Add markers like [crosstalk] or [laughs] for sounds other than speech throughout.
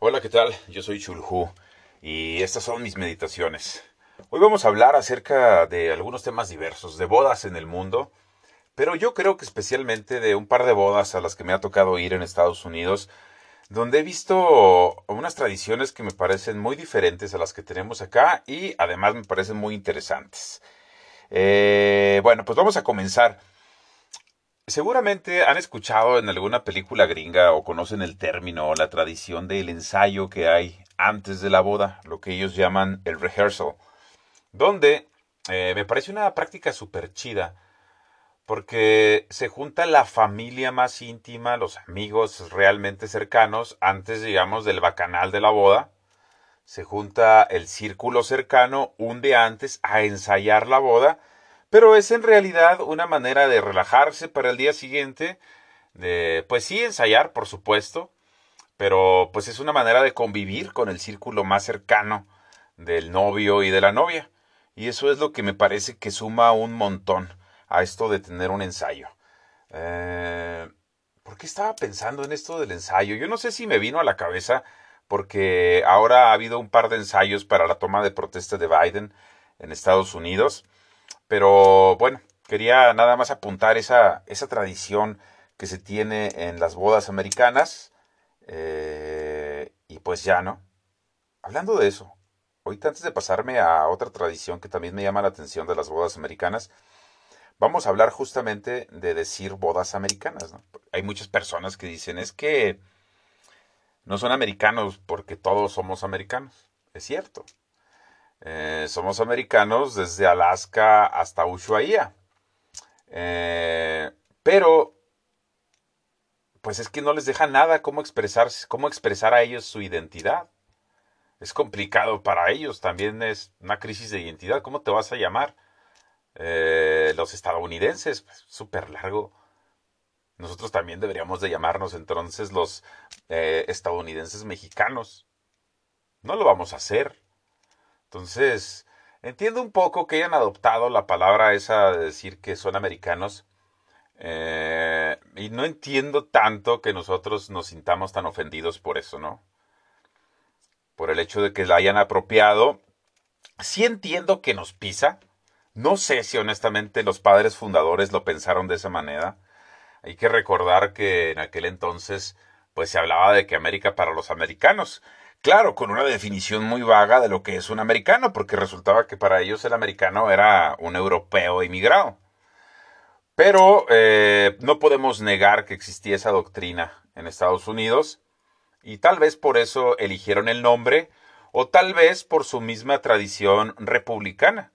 Hola, ¿qué tal? Yo soy Chulhu y estas son mis meditaciones. Hoy vamos a hablar acerca de algunos temas diversos, de bodas en el mundo, pero yo creo que especialmente de un par de bodas a las que me ha tocado ir en Estados Unidos, donde he visto unas tradiciones que me parecen muy diferentes a las que tenemos acá y además me parecen muy interesantes. Eh, bueno, pues vamos a comenzar. Seguramente han escuchado en alguna película gringa o conocen el término o la tradición del ensayo que hay antes de la boda, lo que ellos llaman el rehearsal, donde eh, me parece una práctica súper chida, porque se junta la familia más íntima, los amigos realmente cercanos, antes, digamos, del bacanal de la boda, se junta el círculo cercano un día antes a ensayar la boda, pero es en realidad una manera de relajarse para el día siguiente, de, pues sí, ensayar, por supuesto, pero pues es una manera de convivir con el círculo más cercano del novio y de la novia. Y eso es lo que me parece que suma un montón a esto de tener un ensayo. Eh, ¿Por qué estaba pensando en esto del ensayo? Yo no sé si me vino a la cabeza porque ahora ha habido un par de ensayos para la toma de protesta de Biden en Estados Unidos pero bueno, quería nada más apuntar esa, esa tradición que se tiene en las bodas americanas. Eh, y pues ya, ¿no? Hablando de eso, ahorita antes de pasarme a otra tradición que también me llama la atención de las bodas americanas, vamos a hablar justamente de decir bodas americanas. ¿no? Hay muchas personas que dicen es que no son americanos porque todos somos americanos. Es cierto, eh, somos americanos desde Alaska hasta Ushuaia. Eh, pero, pues es que no les deja nada cómo expresar, cómo expresar a ellos su identidad. Es complicado para ellos, también es una crisis de identidad. ¿Cómo te vas a llamar? Eh, los estadounidenses, pues, súper largo. Nosotros también deberíamos de llamarnos entonces los estadounidenses mexicanos. No lo vamos a hacer. Entonces, entiendo un poco que hayan adoptado la palabra esa de decir que son americanos. Eh, y no entiendo tanto que nosotros nos sintamos tan ofendidos por eso, ¿no? Por el hecho de que la hayan apropiado. Sí entiendo que nos pisa. No sé si honestamente los padres fundadores lo pensaron de esa manera. Hay que recordar que en aquel entonces pues se hablaba de que América para los americanos. Claro, con una definición muy vaga de lo que es un americano, porque resultaba que para ellos el americano era un europeo inmigrado. Pero eh, no podemos negar que existía esa doctrina en Estados Unidos y tal vez por eso eligieron el nombre o tal vez por su misma tradición republicana,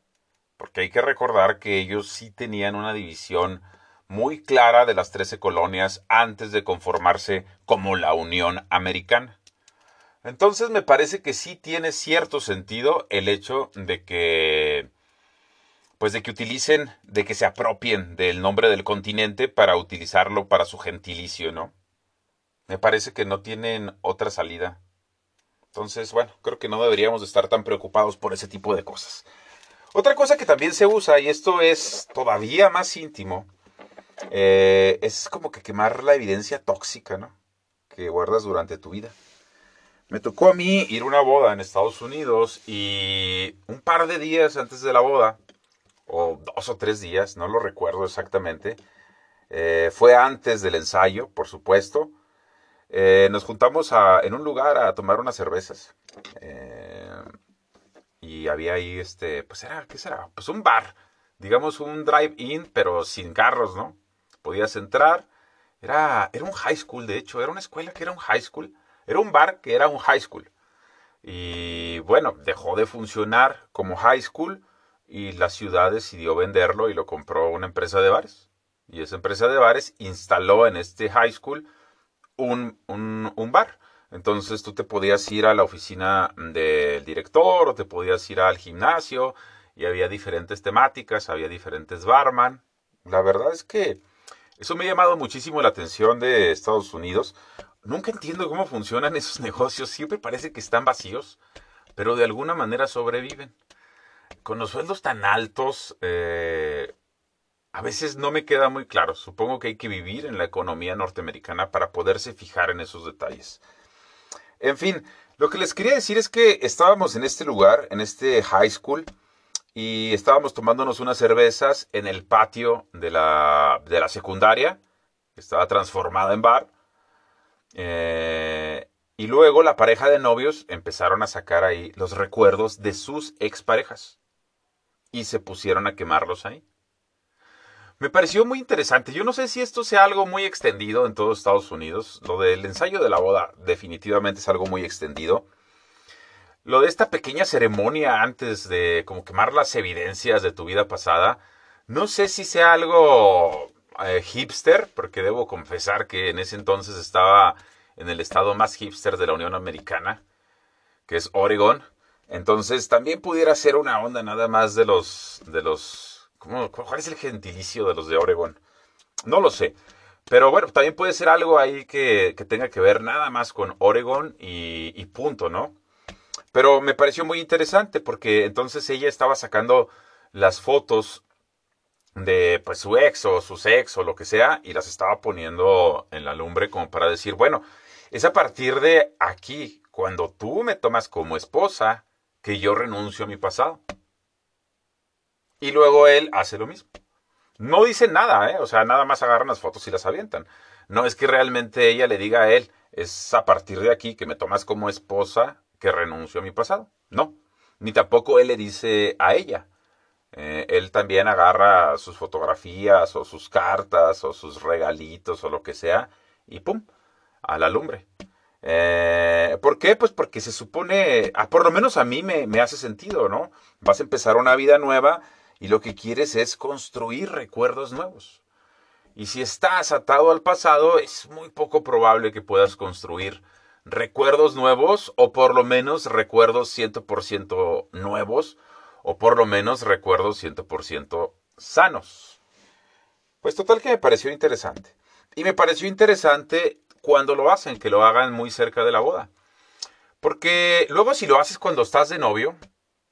porque hay que recordar que ellos sí tenían una división muy clara de las trece colonias antes de conformarse como la Unión Americana. Entonces me parece que sí tiene cierto sentido el hecho de que pues de que utilicen, de que se apropien del nombre del continente para utilizarlo para su gentilicio, ¿no? Me parece que no tienen otra salida. Entonces, bueno, creo que no deberíamos estar tan preocupados por ese tipo de cosas. Otra cosa que también se usa, y esto es todavía más íntimo, eh, es como que quemar la evidencia tóxica, ¿no? Que guardas durante tu vida. Me tocó a mí ir a una boda en Estados Unidos y un par de días antes de la boda, o dos o tres días, no lo recuerdo exactamente, eh, fue antes del ensayo, por supuesto. Eh, nos juntamos en un lugar a tomar unas cervezas. Eh, y había ahí, este, pues era, ¿qué será? Pues un bar, digamos un drive-in, pero sin carros, ¿no? Podías entrar. Era, era un high school, de hecho, era una escuela que era un high school era un bar que era un high school. Y bueno, dejó de funcionar como high school y la ciudad decidió venderlo y lo compró una empresa de bares. Y esa empresa de bares instaló en este high school un, un, bar. Entonces tú te podías ir a la oficina del director o te podías ir al gimnasio y había diferentes temáticas, había diferentes barman. La verdad es que eso me ha llamado muchísimo la atención de Estados Unidos Nunca entiendo cómo funcionan esos [laughs] negocios. Siempre parece que están vacíos, pero de alguna manera sobreviven. Con los sueldos tan altos, eh, a veces no me queda muy claro. Supongo que hay que vivir en la economía norteamericana para poderse fijar en esos detalles. En fin, lo que les quería decir es que estábamos en este lugar, en este high school, y estábamos tomándonos unas cervezas en el patio de la, de la secundaria, que estaba transformada en bar. Eh, y luego la pareja de novios empezaron a sacar ahí los recuerdos de sus exparejas. Y se pusieron a quemarlos ahí. Me pareció muy interesante. Yo no sé si esto sea algo muy extendido en todos Estados Unidos. Lo del ensayo de la boda definitivamente es algo muy extendido. Lo de esta pequeña ceremonia antes de como quemar las evidencias de tu vida pasada, no sé si sea algo eh, hipster, porque debo confesar que en ese entonces estaba en el estado más hipster de la Unión Americana, que es Oregon. Entonces también pudiera ser una onda nada más de los de los ¿Cuál es el gentilicio de los de Oregon? No lo sé. Pero bueno, también puede ser algo ahí que, tenga que ver nada más con Oregon y, punto, ¿no? Pero me pareció muy interesante porque entonces ella estaba sacando las fotos de pues su ex o su ex o lo que sea y las estaba poniendo en la lumbre como para decir, bueno, es a partir de aquí, cuando tú me tomas como esposa, que yo renuncio a mi pasado. Y luego él hace lo mismo. No dice nada, ¿eh? O sea, nada más agarran las fotos y las avientan. No es que realmente ella le diga a él, es a partir de aquí que me tomas como esposa que renuncio a mi pasado. No. Ni tampoco él le dice a ella. Eh, él también agarra sus fotografías o sus cartas o sus regalitos o lo que sea y ¡pum! a la lumbre. Eh, ¿Por qué? Pues porque se supone, ah, por lo menos a mí me, me hace sentido, ¿no? Vas a empezar una vida nueva y lo que quieres es construir recuerdos nuevos. Y si estás atado al pasado, es muy poco probable que puedas construir recuerdos nuevos o por lo menos recuerdos 100% nuevos o por lo menos recuerdos 100% sanos. Pues total que me pareció interesante. Y me pareció interesante cuando lo hacen, que lo hagan muy cerca de la boda. Porque luego si lo haces cuando estás de novio,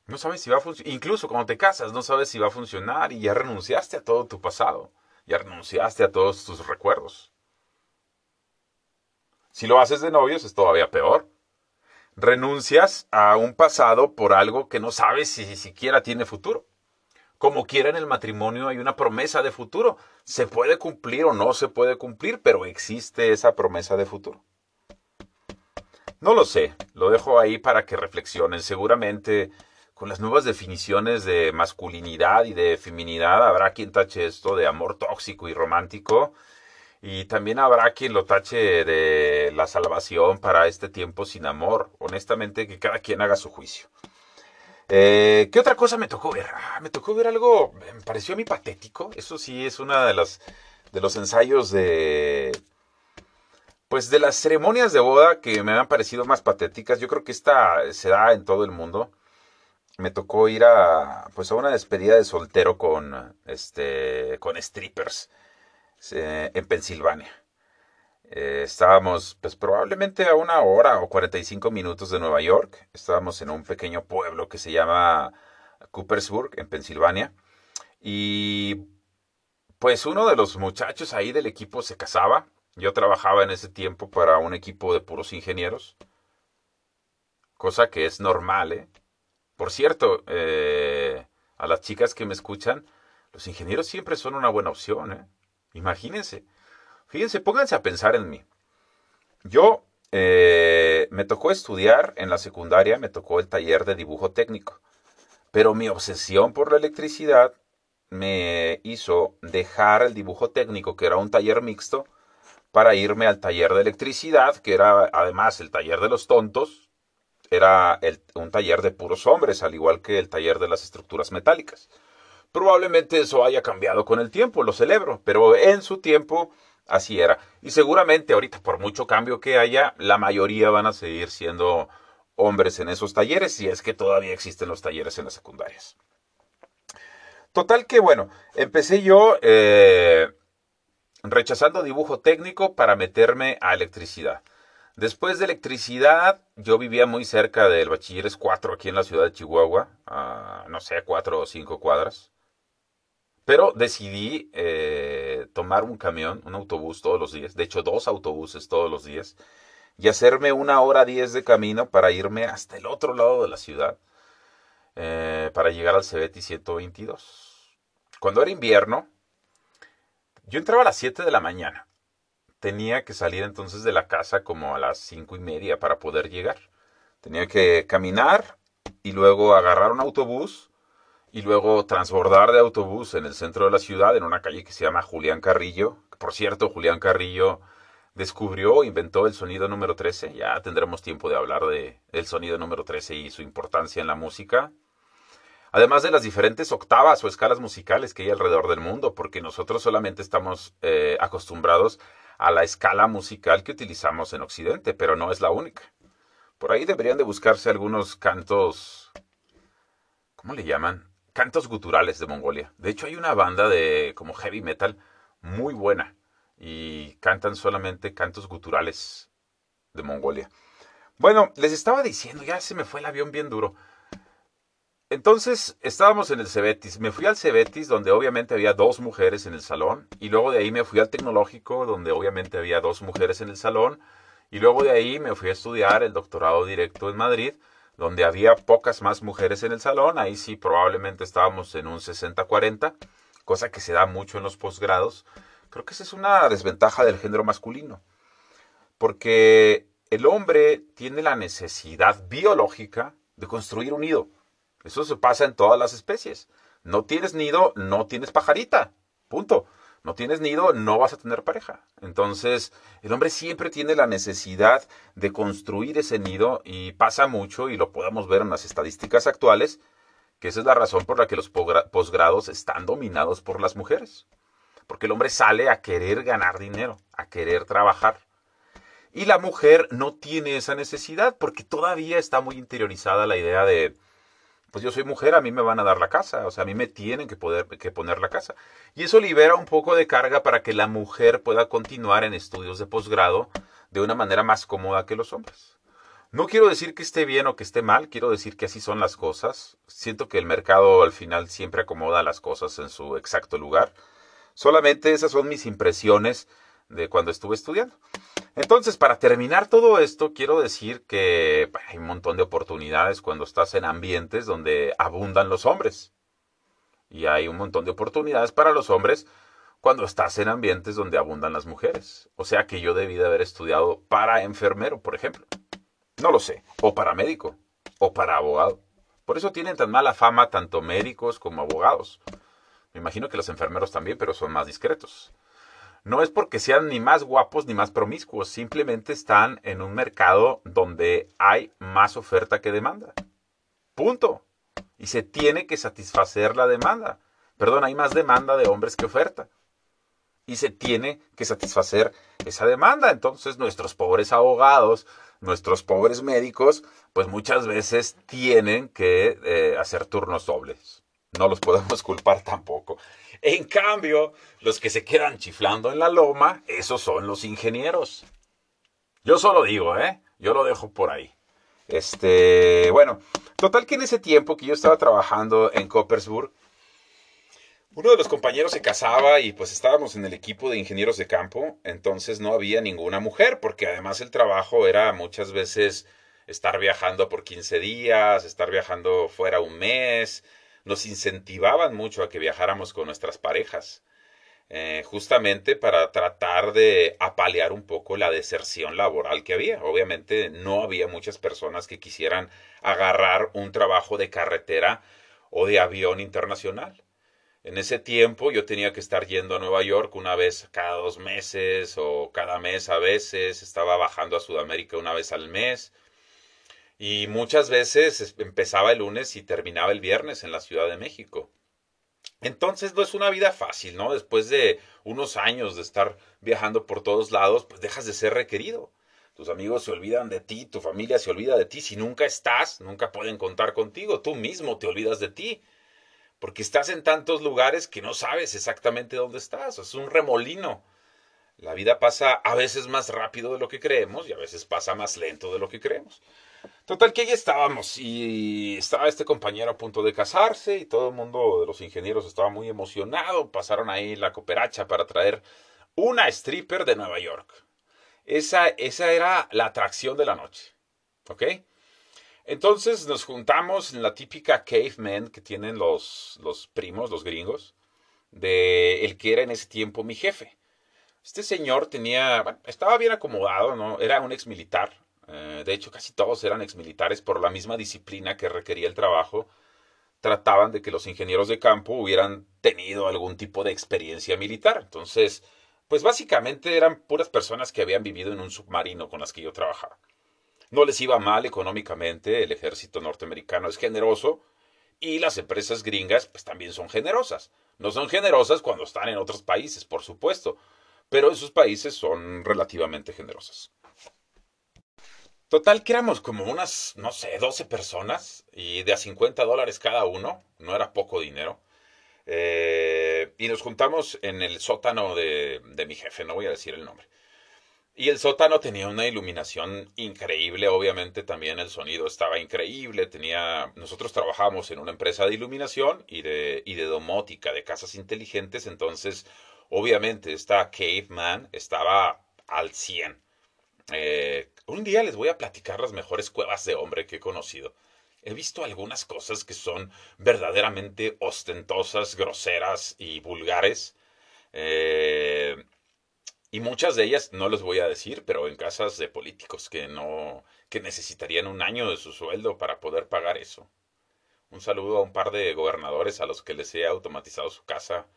no sabes si va a funcionar. Incluso cuando te casas, no sabes si va a funcionar y ya renunciaste a todo tu pasado. Ya renunciaste a todos tus recuerdos. Si lo haces de novios es todavía peor. Renuncias a un pasado por algo que no sabes si siquiera tiene futuro. Como quiera en el matrimonio hay una promesa de futuro. Se puede cumplir o no se puede cumplir, pero existe esa promesa de futuro. No lo sé, lo dejo ahí para que reflexionen. Seguramente con las nuevas definiciones de masculinidad y de feminidad, habrá quien tache esto de amor tóxico y romántico. Y también habrá quien lo tache de la salvación para este tiempo sin amor. Honestamente, que cada quien haga su juicio. Eh, ¿Qué otra cosa me tocó ver? Ah, me tocó ver algo, me pareció a mí patético. Eso sí es una de las de los ensayos de pues de las ceremonias de boda que me han parecido más patéticas. Yo creo que esta se da en todo el mundo me tocó ir a pues a una despedida de soltero con este con strippers en Pensilvania. Eh, estábamos pues probablemente a una hora o 45 minutos de Nueva York. Estábamos en un pequeño pueblo que se llama Coopersburg en Pensilvania y pues uno de los muchachos ahí del equipo se casaba. Yo trabajaba en ese tiempo para un equipo de puros ingenieros. Cosa que es normal, ¿eh? Por cierto, eh, a las chicas que me escuchan, los ingenieros siempre son una buena opción. ¿eh? Imagínense. Fíjense, pónganse a pensar en mí. Yo eh, me tocó estudiar en la secundaria, me tocó el taller de dibujo técnico. Pero mi obsesión por la electricidad me hizo dejar el dibujo técnico, que era un taller mixto, para irme al taller de electricidad, que era además el taller de los tontos, era un taller de puros hombres, al igual que el taller de las estructuras metálicas. Probablemente eso haya cambiado con el tiempo, lo celebro, pero en su tiempo así era. Y seguramente ahorita, por mucho cambio que haya, la mayoría van a seguir siendo hombres en esos talleres, si es que todavía existen los talleres en las secundarias. Total que, bueno, empecé yo eh, rechazando dibujo técnico para meterme a electricidad. Después de electricidad, yo vivía muy cerca del Bachilleres 4 aquí en la ciudad de Chihuahua, no sé, cuatro o cinco cuadras. Pero decidí eh, tomar un camión, un autobús todos los días, de hecho dos autobuses todos los días, y hacerme una hora diez de camino para irme hasta el otro lado de la ciudad eh, para llegar al Cebeti 122. Cuando era invierno, yo entraba a las 7 de la mañana. Tenía que salir entonces de la casa como a las cinco y media para poder llegar. Tenía que caminar y luego agarrar un autobús y luego transbordar de autobús en el centro de la ciudad, en una calle que se llama Julián Carrillo. Por cierto, Julián Carrillo descubrió, inventó el sonido número 13. Ya tendremos tiempo de hablar de, del sonido número 13 y su importancia en la música. Además de las diferentes octavas o escalas musicales que hay alrededor del mundo, porque nosotros solamente estamos eh, acostumbrados a la escala musical que utilizamos en Occidente, pero no es la única. Por ahí deberían de buscarse algunos cantos, ¿cómo le llaman? Cantos guturales de Mongolia. De hecho hay una banda de como heavy metal muy buena y cantan solamente cantos guturales de Mongolia. Bueno, les estaba diciendo, ya se me fue el avión bien duro. Entonces estábamos en el Cebetis. Me fui al Cebetis, donde obviamente había dos mujeres en el salón. Y luego de ahí me fui al Tecnológico, donde obviamente había dos mujeres en el salón. Y luego de ahí me fui a estudiar el doctorado directo en Madrid, donde había pocas más mujeres en el salón. Ahí sí probablemente estábamos en un 60-40, cosa que se da mucho en los posgrados. Creo que esa es una desventaja del género masculino. Porque el hombre tiene la necesidad biológica de construir un nido eso se pasa en todas las especies. No tienes nido, no tienes pajarita. Punto. No tienes nido, no vas a tener pareja. Entonces, el hombre siempre tiene la necesidad de construir ese nido y pasa mucho, y lo podemos ver en las estadísticas actuales, que esa es la razón por la que los posgrados están dominados por las mujeres. Porque el hombre sale a querer ganar dinero, a querer trabajar. Y la mujer no tiene esa necesidad porque todavía está muy interiorizada la idea de, pues yo soy mujer, a mí me van a dar la casa, o sea, a mí me tienen que, poder, que poner la casa. Y eso libera un poco de carga para que la mujer pueda continuar en estudios de posgrado de una manera más cómoda que los hombres. No quiero decir que esté bien o que esté mal, quiero decir que así son las cosas. Siento que el mercado al final siempre acomoda las cosas en su exacto lugar. Solamente esas son mis impresiones de cuando estuve estudiando. Entonces, para terminar todo esto, quiero decir que hay un montón de oportunidades cuando estás en ambientes donde abundan los hombres. Y hay un montón de oportunidades para los hombres cuando estás en ambientes donde abundan las mujeres. O sea que yo debí de haber estudiado para enfermero, por ejemplo. No lo sé. O para médico. O para abogado. Por eso tienen tan mala fama tanto médicos como abogados. Me imagino que los enfermeros también, pero son más discretos no es porque sean ni más guapos ni más promiscuos, simplemente están en un mercado donde hay más oferta que demanda. Punto. Y se tiene que satisfacer la demanda. Perdón, hay más demanda de hombres que oferta. Y se tiene que satisfacer esa demanda. Entonces nuestros pobres abogados, nuestros pobres médicos, pues muchas veces tienen que eh, hacer turnos dobles. No los podemos [laughs] culpar tampoco. En cambio, los que se quedan chiflando en la loma, esos son los ingenieros. Yo solo digo, ¿eh? Yo lo dejo por ahí. Este, bueno, total que en ese tiempo que yo estaba trabajando en Coppersburg, uno de los compañeros se casaba y pues estábamos en el equipo de ingenieros de campo, entonces no había ninguna mujer, porque además el trabajo era muchas veces estar viajando por 15 días, estar viajando fuera un mes, nos incentivaban mucho a que viajáramos con nuestras parejas, eh, justamente para tratar de apalear un poco la deserción laboral que había. Obviamente no había muchas personas que quisieran agarrar un trabajo de carretera o de avión internacional. En ese tiempo yo tenía que estar yendo a Nueva York una vez cada dos meses o cada mes a veces, estaba bajando a Sudamérica una vez al mes y muchas veces empezaba el lunes y terminaba el viernes en la Ciudad de México. Entonces no es una vida fácil, ¿no? Después de unos años de estar viajando por todos lados, pues dejas de ser requerido. Tus amigos se olvidan de ti, tu familia se olvida de ti. Si nunca estás, nunca pueden contar contigo. Tú mismo te olvidas de ti. Porque estás en tantos lugares que no sabes exactamente dónde estás. Es un remolino. La vida pasa a veces más rápido de lo que creemos y a veces pasa más lento de lo que creemos. Total que ahí estábamos y estaba este compañero a punto de casarse y todo el mundo de los ingenieros estaba muy emocionado. Pasaron ahí la cooperacha para traer una stripper de Nueva York. Esa, esa era la atracción de la noche. ¿Ok? Entonces nos juntamos en la típica caveman que tienen los, los primos, los gringos, de el que era en ese tiempo mi jefe. Este señor tenía, bueno, estaba bien acomodado, ¿no? Era un ex militar. Eh, de hecho, casi todos eran ex militares por la misma disciplina que requería el trabajo. Trataban de que los ingenieros de campo hubieran tenido algún tipo de experiencia militar. Entonces, pues básicamente eran puras personas que habían vivido en un submarino con las que yo trabajaba. No les iba mal económicamente, el ejército norteamericano es generoso y las empresas gringas pues también son generosas. No son generosas cuando están en otros países, por supuesto, pero esos países son relativamente generosas. Total que éramos como unas, no sé, 12 personas y de a 50 dólares cada uno, no era poco dinero. Eh, y nos juntamos en el sótano de, de mi jefe, no voy a decir el nombre. Y el sótano tenía una iluminación increíble, obviamente también el sonido estaba increíble, tenía nosotros trabajamos en una empresa de iluminación y de y de domótica, de casas inteligentes, entonces obviamente esta caveman estaba al 100. Eh, un día les voy a platicar las mejores cuevas de hombre que he conocido. He visto algunas cosas que son verdaderamente ostentosas, groseras y vulgares. Eh, y muchas de ellas, no les voy a decir, pero en casas de políticos que no, que necesitarían un año de su sueldo para poder pagar eso. Un saludo a un par de gobernadores a los que les he automatizado su casa.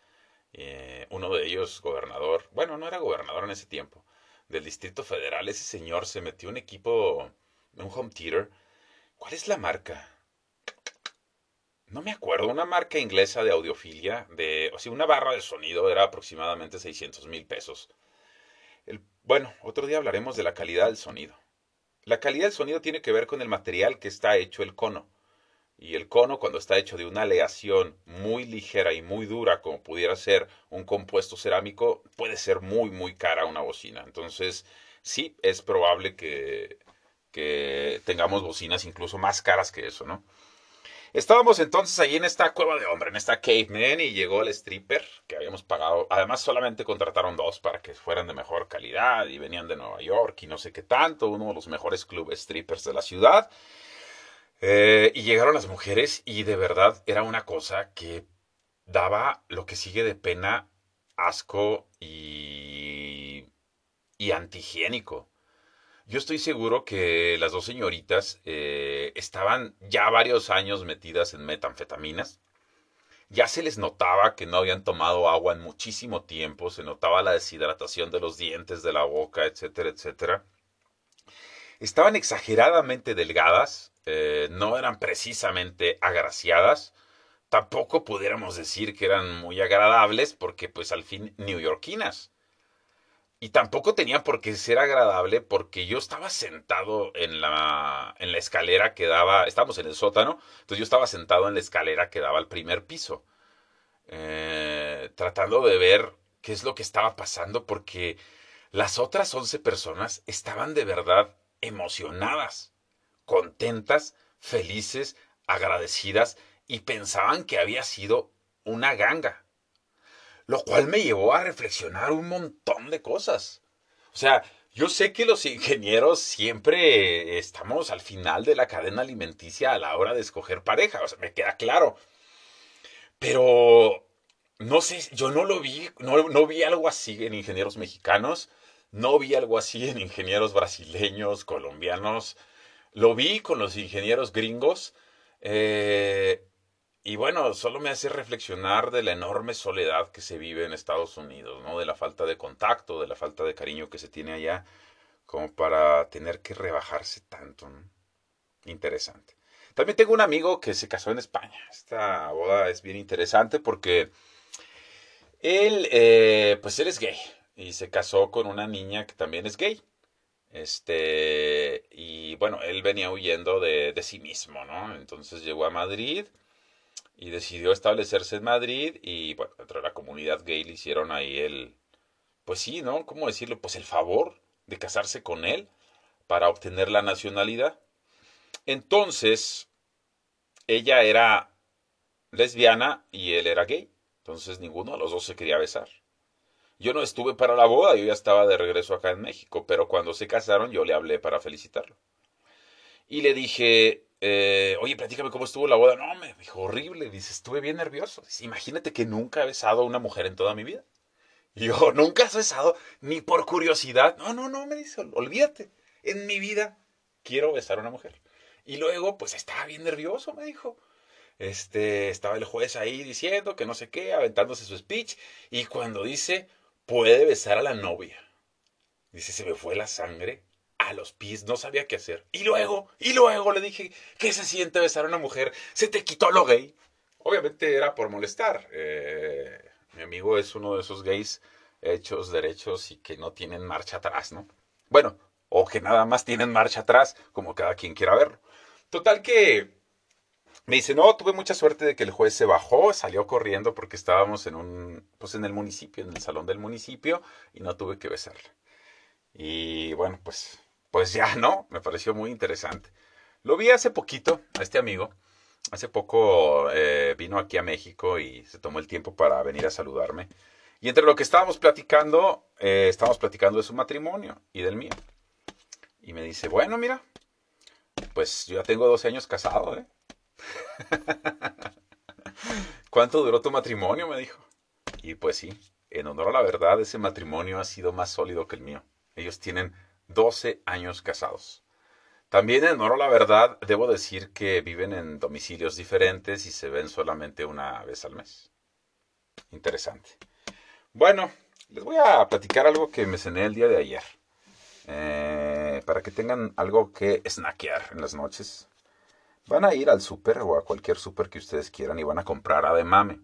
Eh, uno de ellos, gobernador, bueno, no era gobernador en ese tiempo, del Distrito Federal. Ese señor se metió un equipo, un home theater. ¿Cuál es la marca? No me acuerdo, una marca inglesa de audiofilia, de, o sea, una barra de sonido era aproximadamente 600 mil pesos bueno, otro día hablaremos de la calidad del sonido. La calidad del sonido tiene que ver con el material que está hecho el cono. Y el cono, cuando está hecho de una aleación muy ligera y muy dura, como pudiera ser un compuesto cerámico, puede ser muy, muy cara una bocina. Entonces, sí, es probable que, que tengamos bocinas incluso más caras que eso, ¿no? Estábamos entonces ahí en esta cueva de hombre, en esta caveman, y llegó el stripper que habíamos pagado. Además, solamente contrataron dos para que fueran de mejor calidad y venían de Nueva York y no sé qué tanto, uno de los mejores clubes strippers de la ciudad. Eh, y llegaron las mujeres y de verdad era una cosa que daba lo que sigue de pena, asco y, y antihigiénico. Yo estoy seguro que las dos señoritas eh, estaban ya varios años metidas en metanfetaminas. Ya se les notaba que no habían tomado agua en muchísimo tiempo, se notaba la deshidratación de los dientes, de la boca, etcétera, etcétera. Estaban exageradamente delgadas, eh, no eran precisamente agraciadas, tampoco pudiéramos decir que eran muy agradables porque pues al fin neoyorquinas. Y tampoco tenía por qué ser agradable porque yo estaba sentado en la, en la escalera que daba, estábamos en el sótano, entonces yo estaba sentado en la escalera que daba al primer piso, eh, tratando de ver qué es lo que estaba pasando porque las otras 11 personas estaban de verdad emocionadas, contentas, felices, agradecidas y pensaban que había sido una ganga lo cual me llevó a reflexionar un montón de cosas. O sea, yo sé que los ingenieros siempre estamos al final de la cadena alimenticia a la hora de escoger pareja, o sea, me queda claro. Pero no sé, yo no lo vi, no, no vi algo así en ingenieros mexicanos, no vi algo así en ingenieros brasileños, colombianos, lo vi con los ingenieros gringos. Eh, y bueno, solo me hace reflexionar de la enorme soledad que se vive en Estados Unidos, ¿no? De la falta de contacto, de la falta de cariño que se tiene allá, como para tener que rebajarse tanto, ¿no? Interesante. También tengo un amigo que se casó en España. Esta boda es bien interesante porque él, eh, pues él es gay y se casó con una niña que también es gay. Este, y bueno, él venía huyendo de, de sí mismo, ¿no? Entonces llegó a Madrid y decidió establecerse en Madrid y bueno, dentro de la comunidad gay le hicieron ahí el, pues sí, ¿no? ¿Cómo decirlo? Pues el favor de casarse con él para obtener la nacionalidad. Entonces, ella era lesbiana y él era gay. Entonces ninguno de los dos se quería besar. Yo no estuve para la boda, yo ya estaba de regreso acá en México, pero cuando se casaron yo le hablé para felicitarlo. Y le dije, eh, oye, platícame cómo estuvo la boda. No, me dijo, horrible. Dice, estuve bien nervioso. Dice, imagínate que nunca he besado a una mujer en toda mi vida. Y yo, [laughs] nunca has besado, ni por curiosidad. No, no, no, me dice, olvídate. En mi vida quiero besar a una mujer. Y luego, pues estaba bien nervioso, me dijo. Este, estaba el juez ahí diciendo que no sé qué, aventándose su speech. Y cuando dice, puede besar a la novia. Dice, se me fue la sangre a los pies, no sabía qué hacer. Y luego, y luego le dije, ¿qué se siente besar a una mujer? Se te quitó lo gay. Obviamente era por molestar. Eh, mi amigo es uno de esos gays hechos, derechos y que no tienen marcha atrás, ¿no? Bueno, o que nada más tienen marcha atrás, como cada quien quiera verlo. Total que me dice, no, tuve mucha suerte de que el juez se bajó, salió corriendo porque estábamos en un, pues en el municipio, en el salón del municipio, y no tuve que besarla. Y bueno, pues, pues ya no, me pareció muy interesante. Lo vi hace poquito, a este amigo, hace poco eh, vino aquí a México y se tomó el tiempo para venir a saludarme. Y entre lo que estábamos platicando, eh, estábamos platicando de su matrimonio y del mío. Y me dice, bueno, mira, pues yo ya tengo 12 años casado, ¿eh? [laughs] ¿Cuánto duró tu matrimonio? me dijo. Y pues sí, en honor a la verdad, ese matrimonio ha sido más sólido que el mío. Ellos tienen 12 años casados. También en a la verdad, debo decir que viven en domicilios diferentes y se ven solamente una vez al mes. Interesante. Bueno, les voy a platicar algo que me cené el día de ayer. Eh, para que tengan algo que snackear en las noches. Van a ir al súper o a cualquier súper que ustedes quieran y van a comprar ademame.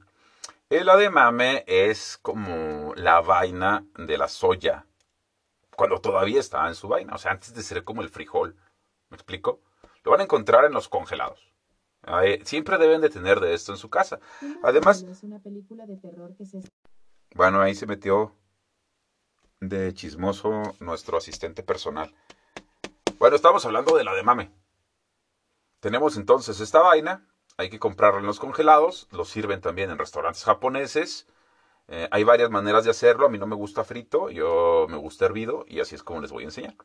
El ademame es como la vaina de la soya, cuando todavía está en su vaina, o sea, antes de ser como el frijol. ¿Me explico? Lo van a encontrar en los congelados. siempre deben de tener de esto en su casa. Además, bueno, ahí se metió de chismoso nuestro asistente personal. Bueno, estamos hablando de la ademame. Tenemos entonces esta vaina, hay que comprarla en los congelados, lo sirven también en restaurantes japoneses. Eh, hay varias maneras de hacerlo, a mí no me gusta frito, yo me gusta hervido y así es como les voy a enseñar.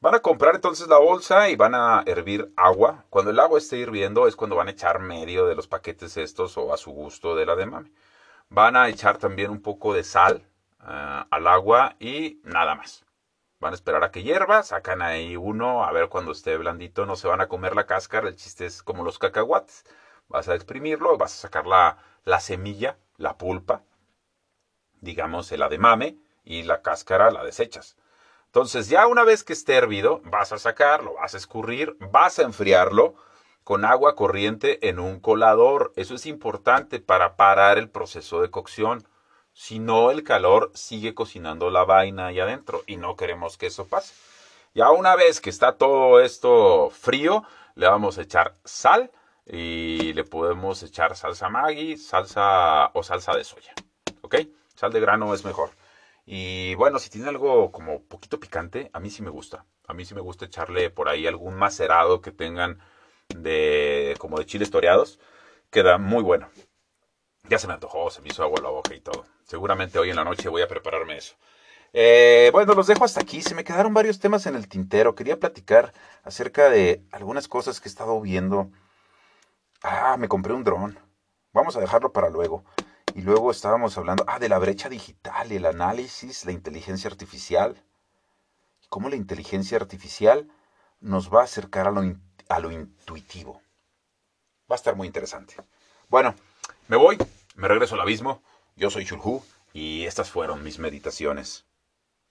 Van a comprar entonces la bolsa y van a hervir agua. Cuando el agua esté hirviendo es cuando van a echar medio de los paquetes estos o a su gusto de la de mami. Van a echar también un poco de sal eh, al agua y nada más. Van a esperar a que hierva, sacan ahí uno, a ver cuando esté blandito, no se van a comer la cáscara, el chiste es como los cacahuates. Vas a exprimirlo, vas a sacar la, la semilla, la pulpa, digamos el ademame, y la cáscara la desechas. Entonces ya una vez que esté hervido, vas a sacarlo, vas a escurrir, vas a enfriarlo con agua corriente en un colador. Eso es importante para parar el proceso de cocción. Si no, el calor sigue cocinando la vaina ahí adentro y no queremos que eso pase. Ya una vez que está todo esto frío, le vamos a echar sal y le podemos echar salsa Maggi, salsa o salsa de soya. ¿Ok? Sal de grano es mejor. Y bueno, si tiene algo como poquito picante, a mí sí me gusta. A mí sí me gusta echarle por ahí algún macerado que tengan de como de chiles toreados. Queda muy bueno. Ya se me antojó, se me hizo agua la boca y todo. Seguramente hoy en la noche voy a prepararme eso. Eh, bueno, los dejo hasta aquí. Se me quedaron varios temas en el tintero. Quería platicar acerca de algunas cosas que he estado viendo. Ah, me compré un dron. Vamos a dejarlo para luego. Y luego estábamos hablando, ah, de la brecha digital, el análisis, la inteligencia artificial. Cómo la inteligencia artificial nos va a acercar a lo, a lo intuitivo. Va a estar muy interesante. Bueno, me voy, me regreso al abismo. Yo soy Chulhu y estas fueron mis meditaciones.